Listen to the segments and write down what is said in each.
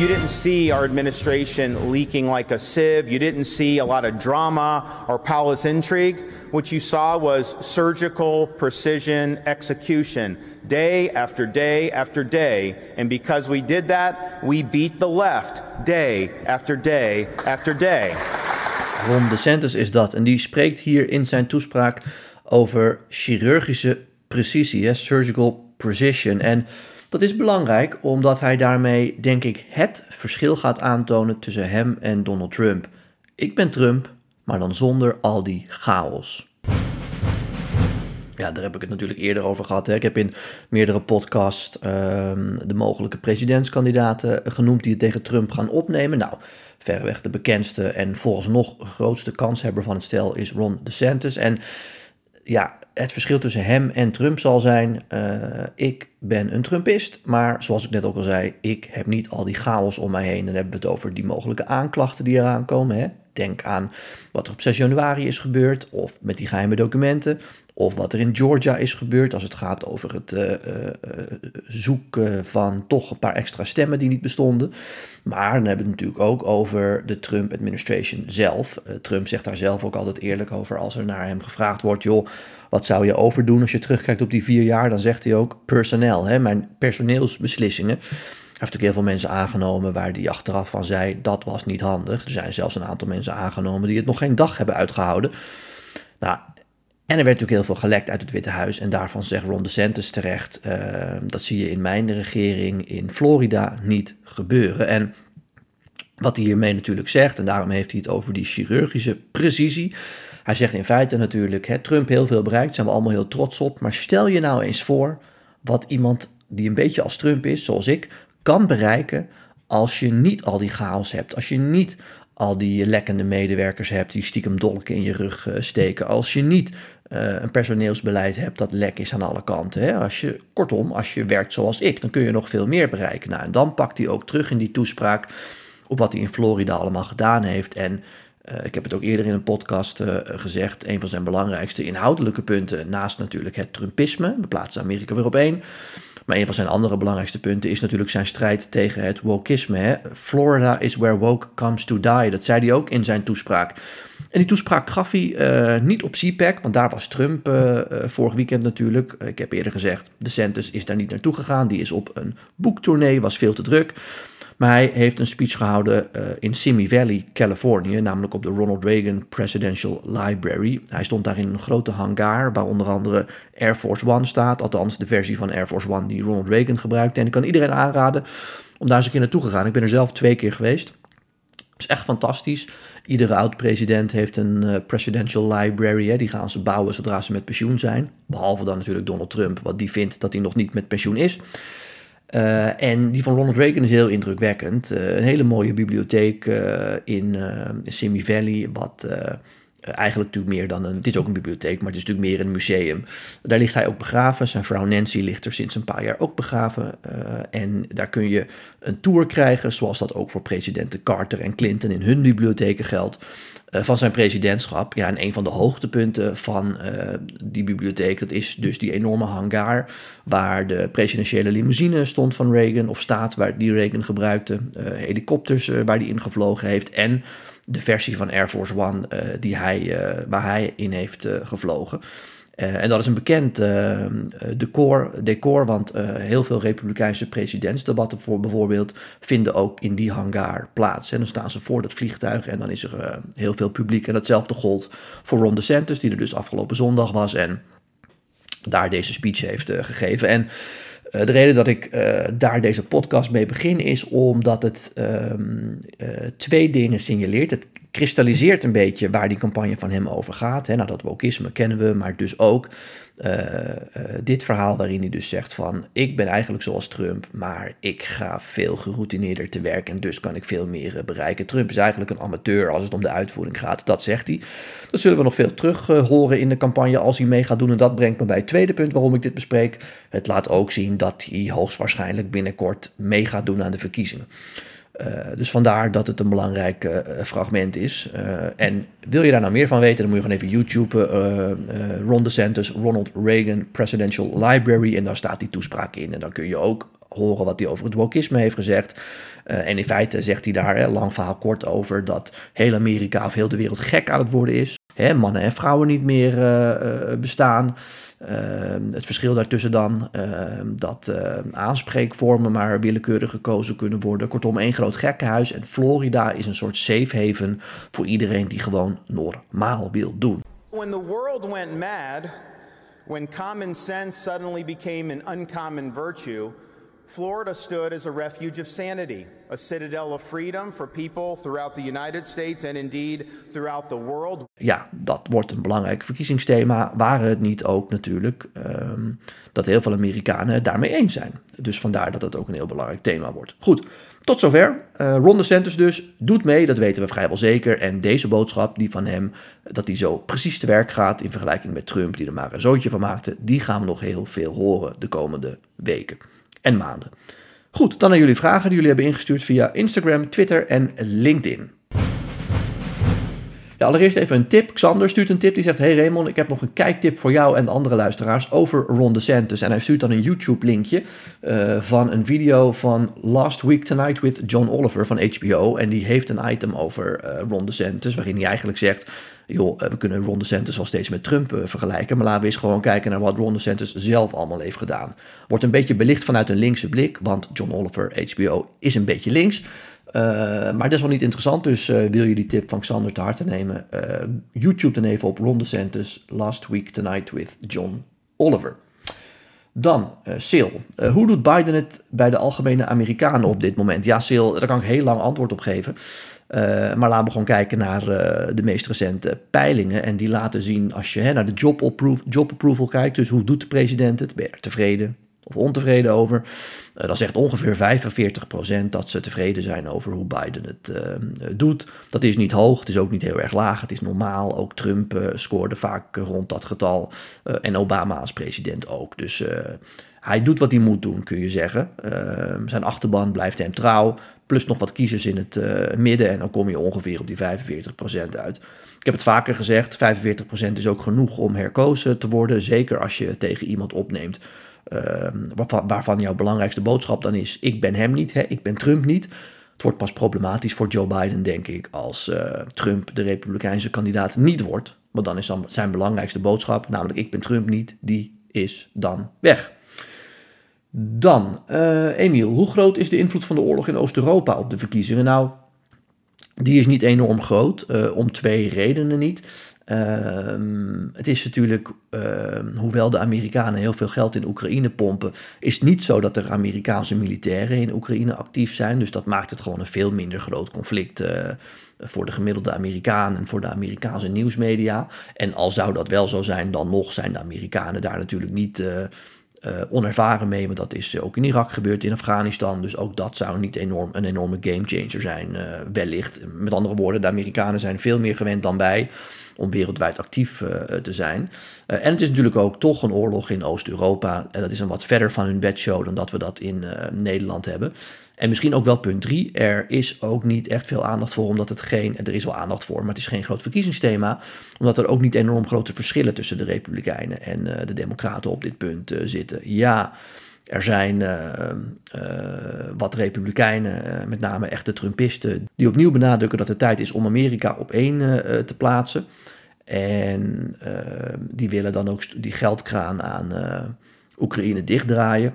you didn't see our administration leaking like a sieve. You didn't see a lot of drama or palace intrigue. What you saw was surgical precision execution day after day after day. And because we did that, we beat the left day after day after day. Ron DeSantis is dat. En die spreekt hier in zijn toespraak over chirurgische precisie, surgical precision. En dat is belangrijk omdat hij daarmee, denk ik, het verschil gaat aantonen tussen hem en Donald Trump. Ik ben Trump, maar dan zonder al die chaos. Ja, daar heb ik het natuurlijk eerder over gehad. Hè. Ik heb in meerdere podcasts ehm, de mogelijke presidentskandidaten genoemd die het tegen Trump gaan opnemen. Nou, verreweg de bekendste en volgens nog grootste kanshebber van het stel is Ron DeSantis. En ja, het verschil tussen hem en Trump zal zijn: uh, ik ben een Trumpist, maar zoals ik net ook al zei, ik heb niet al die chaos om mij heen. Dan hebben we het over die mogelijke aanklachten die eraan komen. Hè? Denk aan wat er op 6 januari is gebeurd, of met die geheime documenten, of wat er in Georgia is gebeurd als het gaat over het uh, uh, zoeken van toch een paar extra stemmen die niet bestonden. Maar dan hebben we het natuurlijk ook over de Trump-administration zelf. Trump zegt daar zelf ook altijd eerlijk over als er naar hem gevraagd wordt: joh, wat zou je overdoen als je terugkijkt op die vier jaar? Dan zegt hij ook personeel, hè, mijn personeelsbeslissingen. Hij heeft ook heel veel mensen aangenomen waar hij achteraf van zei dat was niet handig. Er zijn zelfs een aantal mensen aangenomen die het nog geen dag hebben uitgehouden. Nou, en er werd natuurlijk heel veel gelekt uit het Witte Huis. En daarvan zegt Ron DeSantis terecht, uh, dat zie je in mijn regering in Florida niet gebeuren. En wat hij hiermee natuurlijk zegt, en daarom heeft hij het over die chirurgische precisie. Hij zegt in feite natuurlijk, hè, Trump heel veel bereikt, zijn we allemaal heel trots op. Maar stel je nou eens voor wat iemand die een beetje als Trump is, zoals ik, kan bereiken als je niet al die chaos hebt. Als je niet al die lekkende medewerkers hebt die stiekem dolken in je rug uh, steken. Als je niet uh, een personeelsbeleid hebt dat lek is aan alle kanten. Hè? Als je, kortom, als je werkt zoals ik, dan kun je nog veel meer bereiken. Nou, en dan pakt hij ook terug in die toespraak op wat hij in Florida allemaal gedaan heeft. En ik heb het ook eerder in een podcast uh, gezegd. Een van zijn belangrijkste inhoudelijke punten, naast natuurlijk het Trumpisme, we plaatsen Amerika weer op één. Maar een van zijn andere belangrijkste punten is natuurlijk zijn strijd tegen het wokisme. Hè? Florida is where woke comes to die. Dat zei hij ook in zijn toespraak. En die toespraak gaf hij uh, niet op CPAC, want daar was Trump vorig weekend natuurlijk. Ik heb eerder gezegd, de Santis is daar niet naartoe gegaan. Die is op een boektournee, was veel te druk. Maar hij heeft een speech gehouden uh, in Simi Valley, Californië, namelijk op de Ronald Reagan Presidential Library. Hij stond daar in een grote hangar, waar onder andere Air Force One staat, althans de versie van Air Force One die Ronald Reagan gebruikte. En ik kan iedereen aanraden om daar eens een keer naartoe te gaan. Ik ben er zelf twee keer geweest. Het is echt fantastisch. Iedere oud-president heeft een uh, presidential library. Hè. Die gaan ze bouwen zodra ze met pensioen zijn. Behalve dan natuurlijk Donald Trump, wat die vindt dat hij nog niet met pensioen is. Uh, en die van Ronald Reagan is heel indrukwekkend. Uh, een hele mooie bibliotheek uh, in Simi Valley, wat eigenlijk natuurlijk meer dan een... Het is ook een bibliotheek, maar het is natuurlijk meer een museum. Daar ligt hij ook begraven. Zijn vrouw Nancy ligt er sinds een paar jaar ook begraven. en daar kun je een tour krijgen, zoals dat ook voor presidenten Carter en Clinton in hun bibliotheken geldt. Eh, van zijn presidentschap. Ja, en een van de hoogtepunten van die bibliotheek, dat is dus die enorme hangar waar de presidentiële limousine stond van Reagan, of staat waar die Reagan gebruikte, helikopters waar die ingevlogen heeft en de versie van Air Force One die hij, waar hij in heeft gevlogen. Uh, en dat is een bekend decor, decor, want heel veel republikeinse presidentsdebatten voor bijvoorbeeld vinden ook in die hangar plaats. En dan staan ze voor dat vliegtuig en dan is er heel veel publiek. En datzelfde gold voor Ron DeSantis, die er dus afgelopen zondag was en daar deze speech heeft gegeven. En de reden dat ik daar deze podcast mee begin is omdat het um, twee dingen signaleert. Kristalliseert een beetje waar die campagne van hem over gaat. Hè. Nou, dat wokisme kennen we, maar dus ook uh, uh, dit verhaal waarin hij dus zegt van... ik ben eigenlijk zoals Trump, maar ik ga veel geroutineerder te werk... en dus kan ik veel meer uh, bereiken. Trump is eigenlijk een amateur als het om de uitvoering gaat, dat zegt hij. Dat zullen we nog veel terug horen in de campagne als hij mee gaat doen. En dat brengt me bij het tweede punt waarom ik dit bespreek. Het laat ook zien dat hij hoogstwaarschijnlijk binnenkort mee gaat doen aan de verkiezingen. Uh, dus vandaar dat het een belangrijk uh, fragment is. Uh, en wil je daar nou meer van weten, dan moet je gewoon even YouTube Ron DeSantis, Ronald Reagan Presidential Library. En daar staat die toespraak in. En dan kun je ook horen wat hij over het wokisme heeft gezegd. en in feite zegt hij daar, lang verhaal kort over, dat heel Amerika of heel de wereld gek aan het worden is. Hè, mannen en vrouwen niet meer bestaan. Ehm, het verschil daartussen dan uh, dat uh, aanspreekvormen maar willekeurig gekozen kunnen worden. Kortom, één groot gekkenhuis. En Florida is een soort safe haven voor iedereen die gewoon normaal wil doen. When the world went mad, when common sense suddenly became an uncommon virtue, Florida stood as a refuge of sanity, a citadel of freedom for people throughout the United States and indeed throughout the world. Ja, dat wordt een belangrijk verkiezingsthema. Waren het niet ook natuurlijk um, dat heel veel Amerikanen het daarmee eens zijn. Dus vandaar dat het ook een heel belangrijk thema wordt. Goed, tot zover. Uh, Ron DeSantis dus doet mee, dat weten we vrijwel zeker. En deze boodschap, die van hem, dat hij zo precies te werk gaat in vergelijking met Trump, die er maar een zootje van maakte, die gaan we nog heel veel horen de komende weken en maanden. Goed, dan naar jullie vragen die jullie hebben ingestuurd via Instagram, Twitter en LinkedIn. Allereerst even een tip. Xander stuurt een tip. Die zegt: Hey Raymond, ik heb nog een kijktip voor jou en de andere luisteraars over Ron DeSantis. En hij stuurt dan een YouTube-linkje uh, van een video van Last Week Tonight with John Oliver van HBO. En die heeft een item over uh, Ron DeSantis, waarin hij eigenlijk zegt: joh, eh, we kunnen Ron DeSantis wel steeds met Trump vergelijken, maar laten we eens gewoon kijken naar wat Ron DeSantis zelf allemaal heeft gedaan. Wordt een beetje belicht vanuit een linkse blik, want John Oliver, HBO, is een beetje links. Uh, maar dat is wel niet interessant, dus wil je die tip van Xander te harte nemen, YouTube dan even op Ron DeSantis Last Week Tonight with John Oliver. Dan, uh, Sil. hoe doet Biden het bij de algemene Amerikanen op dit moment? Ja, Sil, daar kan ik heel lang antwoord op geven. Maar laten we gewoon kijken naar de meest recente peilingen. En die laten zien, als je hè, naar de job, job approval kijkt, dus hoe doet de president het? Ben je er tevreden of ontevreden over? Uh, dan zegt ongeveer 45% dat ze tevreden zijn over hoe Biden het doet. Dat is niet hoog, het is ook niet heel erg laag, het is normaal. Ook Trump scoorde vaak rond dat getal. en Obama als president ook. Dus hij doet wat hij moet doen, kun je zeggen. zijn achterban blijft hem trouw plus nog wat kiezers in het midden en dan kom je ongeveer op die 45% uit. Ik heb het vaker gezegd, 45% is ook genoeg om herkozen te worden, zeker als je tegen iemand opneemt uh, waarvan, jouw belangrijkste boodschap dan is, ik ben hem niet, hè, ik ben Trump niet. Het wordt pas problematisch voor Joe Biden, denk ik, als uh, Trump de republikeinse kandidaat niet wordt. Want dan is dan zijn belangrijkste boodschap, namelijk ik ben Trump niet, die is dan weg. Dan, uh, Emiel, hoe groot is de invloed van de oorlog in Oost-Europa op de verkiezingen? Nou, die is niet enorm groot, uh, om twee redenen niet. Uh, het is natuurlijk, ehm, hoewel de Amerikanen heel veel geld in Oekraïne pompen, is het niet zo dat er Amerikaanse militairen in Oekraïne actief zijn. Dus dat maakt het gewoon een veel minder groot conflict uh, voor de gemiddelde Amerikaan en voor de Amerikaanse nieuwsmedia. En al zou dat wel zo zijn, dan nog zijn de Amerikanen daar natuurlijk niet uh, onervaren mee, want dat is ook in Irak gebeurd, in Afghanistan. Dus ook dat zou niet enorm, een enorme gamechanger zijn, uh, wellicht. Met andere woorden, de Amerikanen zijn veel meer gewend dan wij om wereldwijd actief te zijn. en het is natuurlijk ook toch een oorlog in Oost-Europa. En dat is een wat verder van hun bedshow dan dat we dat in Nederland hebben. En misschien ook wel punt drie, er is ook niet echt veel aandacht voor, omdat het geen, er is wel aandacht voor, maar het is geen groot verkiezingsthema, omdat er ook niet enorm grote verschillen tussen de Republikeinen en uh, de Democraten op dit punt uh, zitten. Ja, er zijn uh, wat Republikeinen, met name echte Trumpisten, die opnieuw benadrukken dat het tijd is om Amerika op één te plaatsen. En die willen dan ook die geldkraan aan Oekraïne dichtdraaien.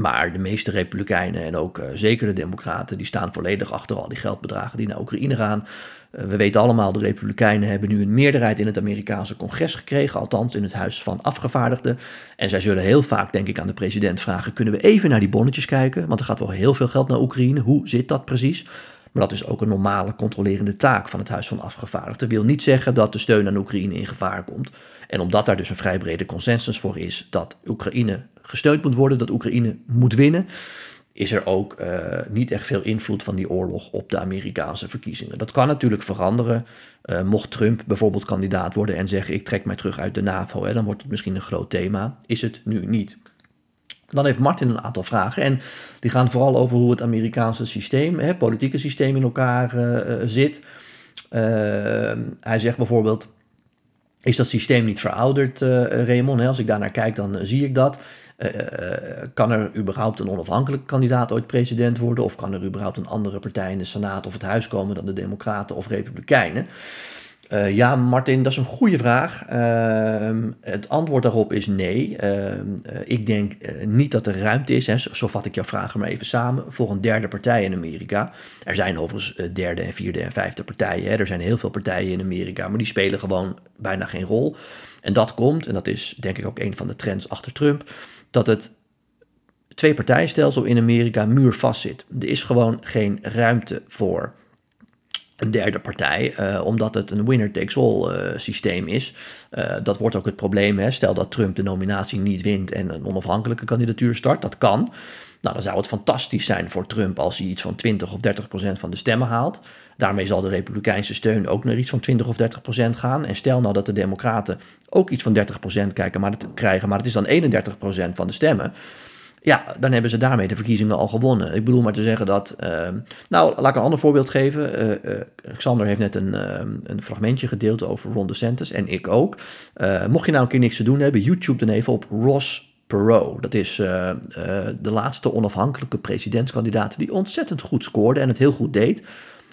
Maar de meeste Republikeinen en ook uh, zeker de Democraten, die staan volledig achter al die geldbedragen die naar Oekraïne gaan. Uh, we weten allemaal, de Republikeinen hebben nu een meerderheid in het Amerikaanse congres gekregen, althans in het Huis van Afgevaardigden. En zij zullen heel vaak, denk ik, aan de president vragen: kunnen we even naar die bonnetjes kijken? Want er gaat wel heel veel geld naar Oekraïne. Hoe zit dat precies? Maar dat is ook een normale controlerende taak van het Huis van Afgevaardigden. Dat wil niet zeggen dat de steun aan Oekraïne in gevaar komt. En omdat daar dus een vrij brede consensus voor is dat Oekraïne gesteund moet worden, dat Oekraïne moet winnen, is er ook uh, niet echt veel invloed van die oorlog op de Amerikaanse verkiezingen. Dat kan natuurlijk veranderen. Uh, mocht Trump bijvoorbeeld kandidaat worden en zeggen: Ik trek mij terug uit de NAVO, hè, dan wordt het misschien een groot thema. Is het nu niet. Dan heeft Martin een aantal vragen en die gaan vooral over hoe het Amerikaanse systeem, het politieke systeem in elkaar uh, zit. hij zegt bijvoorbeeld: Is dat systeem niet verouderd, Raymond? Als ik daar naar kijk, dan zie ik dat. kan er überhaupt een onafhankelijke kandidaat ooit president worden? Of kan er überhaupt een andere partij in de Senaat of het Huis komen dan de Democraten of Republikeinen? Uh, ja, Martin, dat is een goede vraag. Uh, het antwoord daarop is nee. Uh, ik denk niet dat er ruimte is, hè, zo vat ik jouw vragen maar even samen, voor een derde partij in Amerika. Er zijn overigens derde en vierde en vijfde partijen. Hè. Er zijn heel veel partijen in Amerika, maar die spelen gewoon bijna geen rol. En dat komt, en dat is denk ik ook een van de trends achter Trump, dat het twee partijstelsel in Amerika muurvast zit. Er is gewoon geen ruimte voor een derde partij, uh, omdat het een winner-takes-all uh, systeem is. Uh, dat wordt ook het probleem. Hè. Stel dat Trump de nominatie niet wint en een onafhankelijke kandidatuur start, dat kan. Nou, dan zou het fantastisch zijn voor Trump als hij iets van 20 of 30 procent van de stemmen haalt. Daarmee zal de Republikeinse steun ook naar iets van 20 of 30 procent gaan. En stel nou dat de Democraten ook iets van 30 procent krijgen, maar het is dan 31 procent van de stemmen. Ja, dan hebben ze daarmee de verkiezingen al gewonnen. Ik bedoel maar te zeggen dat. Uh, nou, laat ik een ander voorbeeld geven. Uh, uh, Xander heeft net een, ehm, een fragmentje gedeeld over Ron DeSantis en ik ook. Eh, mocht je nou een keer niks te doen hebben, YouTube dan even op Ross Perot. Dat is de laatste onafhankelijke presidentskandidaat die ontzettend goed scoorde en het heel goed deed.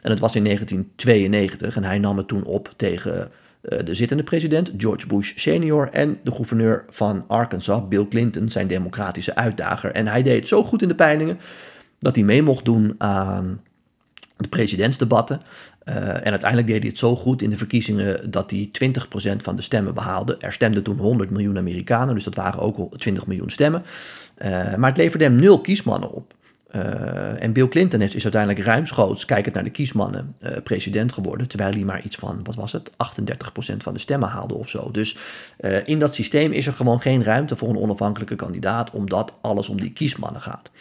En het was in 1992 en hij nam het toen op tegen eh, de zittende president George Bush senior en de gouverneur van Arkansas, Bill Clinton, zijn democratische uitdager. En hij deed zo goed in de peilingen dat hij mee mocht doen aan de presidentsdebatten. Uh, en uiteindelijk deed hij het zo goed in de verkiezingen dat hij 20% van de stemmen behaalde. Er stemden toen 100 miljoen Amerikanen, dus dat waren ook al 20 miljoen stemmen. Uh, maar het leverde hem nul kiesmannen op. Uh, en Bill Clinton is, is uiteindelijk ruimschoots, kijkend naar de kiesmannen, uh, president geworden. Terwijl hij maar iets van, wat was het, 38% van de stemmen haalde of zo. Dus uh, in dat systeem is er gewoon geen ruimte voor een onafhankelijke kandidaat, omdat alles om die kiesmannen gaat.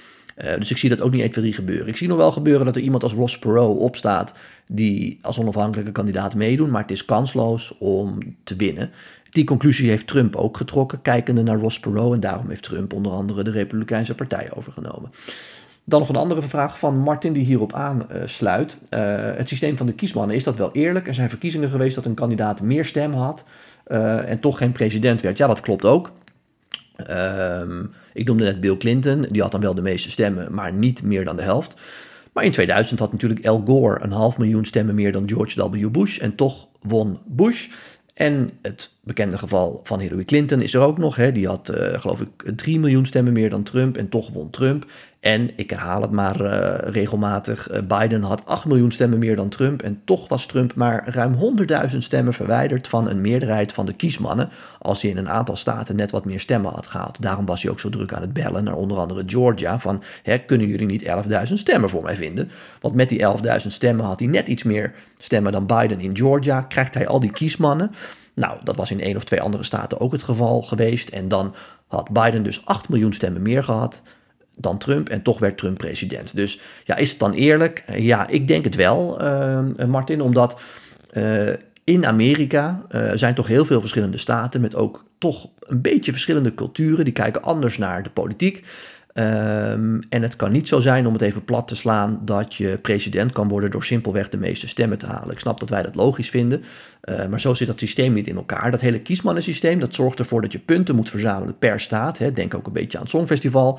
dus ik zie dat ook niet 1, 2, 3 gebeuren. Ik zie nog wel gebeuren dat er iemand als Ross Perot opstaat die als onafhankelijke kandidaat meedoet, maar het is kansloos om te winnen. Die conclusie heeft Trump ook getrokken, kijkende naar Ross Perot. En daarom heeft Trump onder andere de Republikeinse Partij overgenomen. Dan nog een andere vraag van Martin die hierop aansluit. Uh, het systeem van de kiesmannen, is dat wel eerlijk? Er zijn verkiezingen geweest dat een kandidaat meer stem had uh, en toch geen president werd. Ja, dat klopt ook. Uh, ik noemde net Bill Clinton, die had dan wel de meeste stemmen, maar niet meer dan de helft. Maar in 2000 had natuurlijk Al Gore een half miljoen stemmen meer dan George W. Bush en toch won Bush. En het bekende geval van Hillary Clinton is er ook nog. Hè. Die had, uh, geloof ik, 3 miljoen stemmen meer dan Trump en toch won Trump. En ik herhaal het maar uh, regelmatig: uh, Biden had 8 miljoen stemmen meer dan Trump. En toch was Trump maar ruim 100.000 stemmen verwijderd van een meerderheid van de kiesmannen. Als hij in een aantal staten net wat meer stemmen had gehaald. Daarom was hij ook zo druk aan het bellen naar onder andere Georgia. Van hè, kunnen jullie niet 11.000 stemmen voor mij vinden? Want met die 11.000 stemmen had hij net iets meer stemmen dan Biden in Georgia. Krijgt hij al die kiesmannen. Nou, dat was in één of twee andere staten ook het geval geweest. En dan had Biden dus 8 miljoen stemmen meer gehad dan Trump en toch werd Trump president. Dus ja, is het dan eerlijk? Ja, ik denk het wel, uh, Martin, omdat uh, in Amerika uh, zijn toch heel veel verschillende staten met ook toch een beetje verschillende culturen. Die kijken anders naar de politiek. Um, en het kan niet zo zijn, om het even plat te slaan, dat je president kan worden door simpelweg de meeste stemmen te halen. Ik snap dat wij dat logisch vinden, uh, maar zo zit dat systeem niet in elkaar. Dat hele kiesmannensysteem, dat zorgt ervoor dat je punten moet verzamelen per staat. Hè. Denk ook een beetje aan het Songfestival.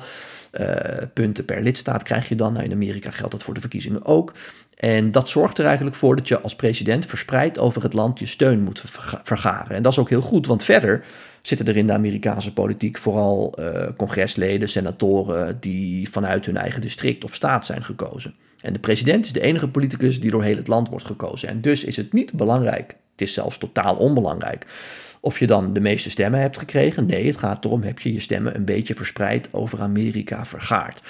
Uh, punten per lidstaat krijg je dan. Nou, in Amerika geldt dat voor de verkiezingen ook. En dat zorgt er eigenlijk voor dat je als president verspreid over het land je steun moet vergaren. En dat is ook heel goed, want verder zitten er in de Amerikaanse politiek vooral uh, congresleden, senatoren die vanuit hun eigen district of staat zijn gekozen. En de president is de enige politicus die door heel het land wordt gekozen. En dus is het niet belangrijk, het is zelfs totaal onbelangrijk, of je dan de meeste stemmen hebt gekregen. Nee, het gaat erom, heb je je stemmen een beetje verspreid over Amerika vergaard.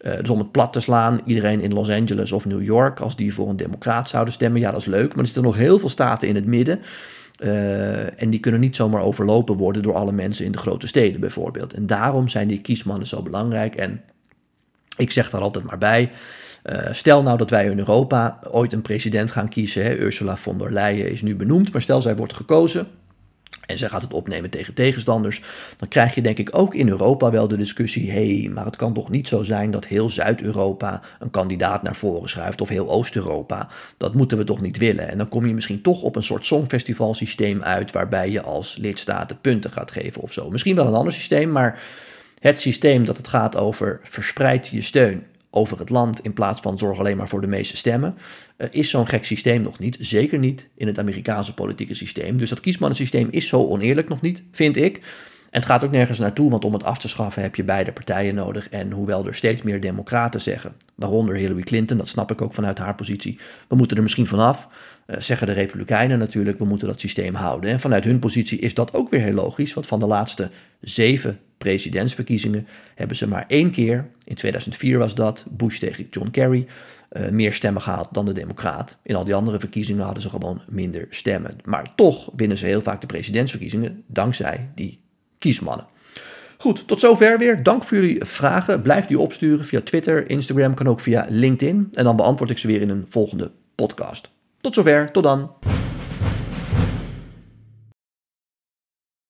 Uh, dus om het plat te slaan, iedereen in Los Angeles of New York, als die voor een democraat zouden stemmen, ja dat is leuk, maar er zitten nog heel veel staten in het midden uh, en die kunnen niet zomaar overlopen worden door alle mensen in de grote steden bijvoorbeeld. En daarom zijn die kiesmannen zo belangrijk. En ik zeg daar altijd maar bij. Uh, stel nou dat wij in Europa ooit een president gaan kiezen. Hè, Ursula von der Leyen is nu benoemd, maar stel zij wordt gekozen en zij gaat het opnemen tegen tegenstanders, dan krijg je denk ik ook in Europa wel de discussie: hé, hey, maar het kan toch niet zo zijn dat heel Zuid-Europa een kandidaat naar voren schuift of heel Oost-Europa. Dat moeten we toch niet willen. En dan kom je misschien toch op een soort songfestivalsysteem uit waarbij je als lidstaten punten gaat geven of zo. Misschien wel een ander systeem, maar Het systeem dat het gaat over verspreid je steun over het land in plaats van zorg alleen maar voor de meeste stemmen, uh, is zo'n gek systeem nog niet. Zeker niet in het Amerikaanse politieke systeem. Dus dat kiesmannensysteem is zo oneerlijk nog niet, vind ik. En het gaat ook nergens naartoe, want om het af te schaffen heb je beide partijen nodig. En hoewel er steeds meer democraten zeggen, waaronder Hillary Clinton, dat snap ik ook vanuit haar positie, we moeten er misschien vanaf, uh, zeggen de Republikeinen natuurlijk, we moeten dat systeem houden. En vanuit hun positie is dat ook weer heel logisch, want van de laatste zeven presidentsverkiezingen hebben ze maar één keer, in 2004 was dat, Bush tegen John Kerry, uh, meer stemmen gehaald dan de Democraat. In al die andere verkiezingen hadden ze gewoon minder stemmen. Maar toch winnen ze heel vaak de presidentsverkiezingen dankzij die kiesmannen. Goed, tot zover weer. Dank voor jullie vragen. Blijf die opsturen via Twitter, Instagram, kan ook via LinkedIn. En dan beantwoord ik ze weer in een volgende podcast. Tot zover, tot dan.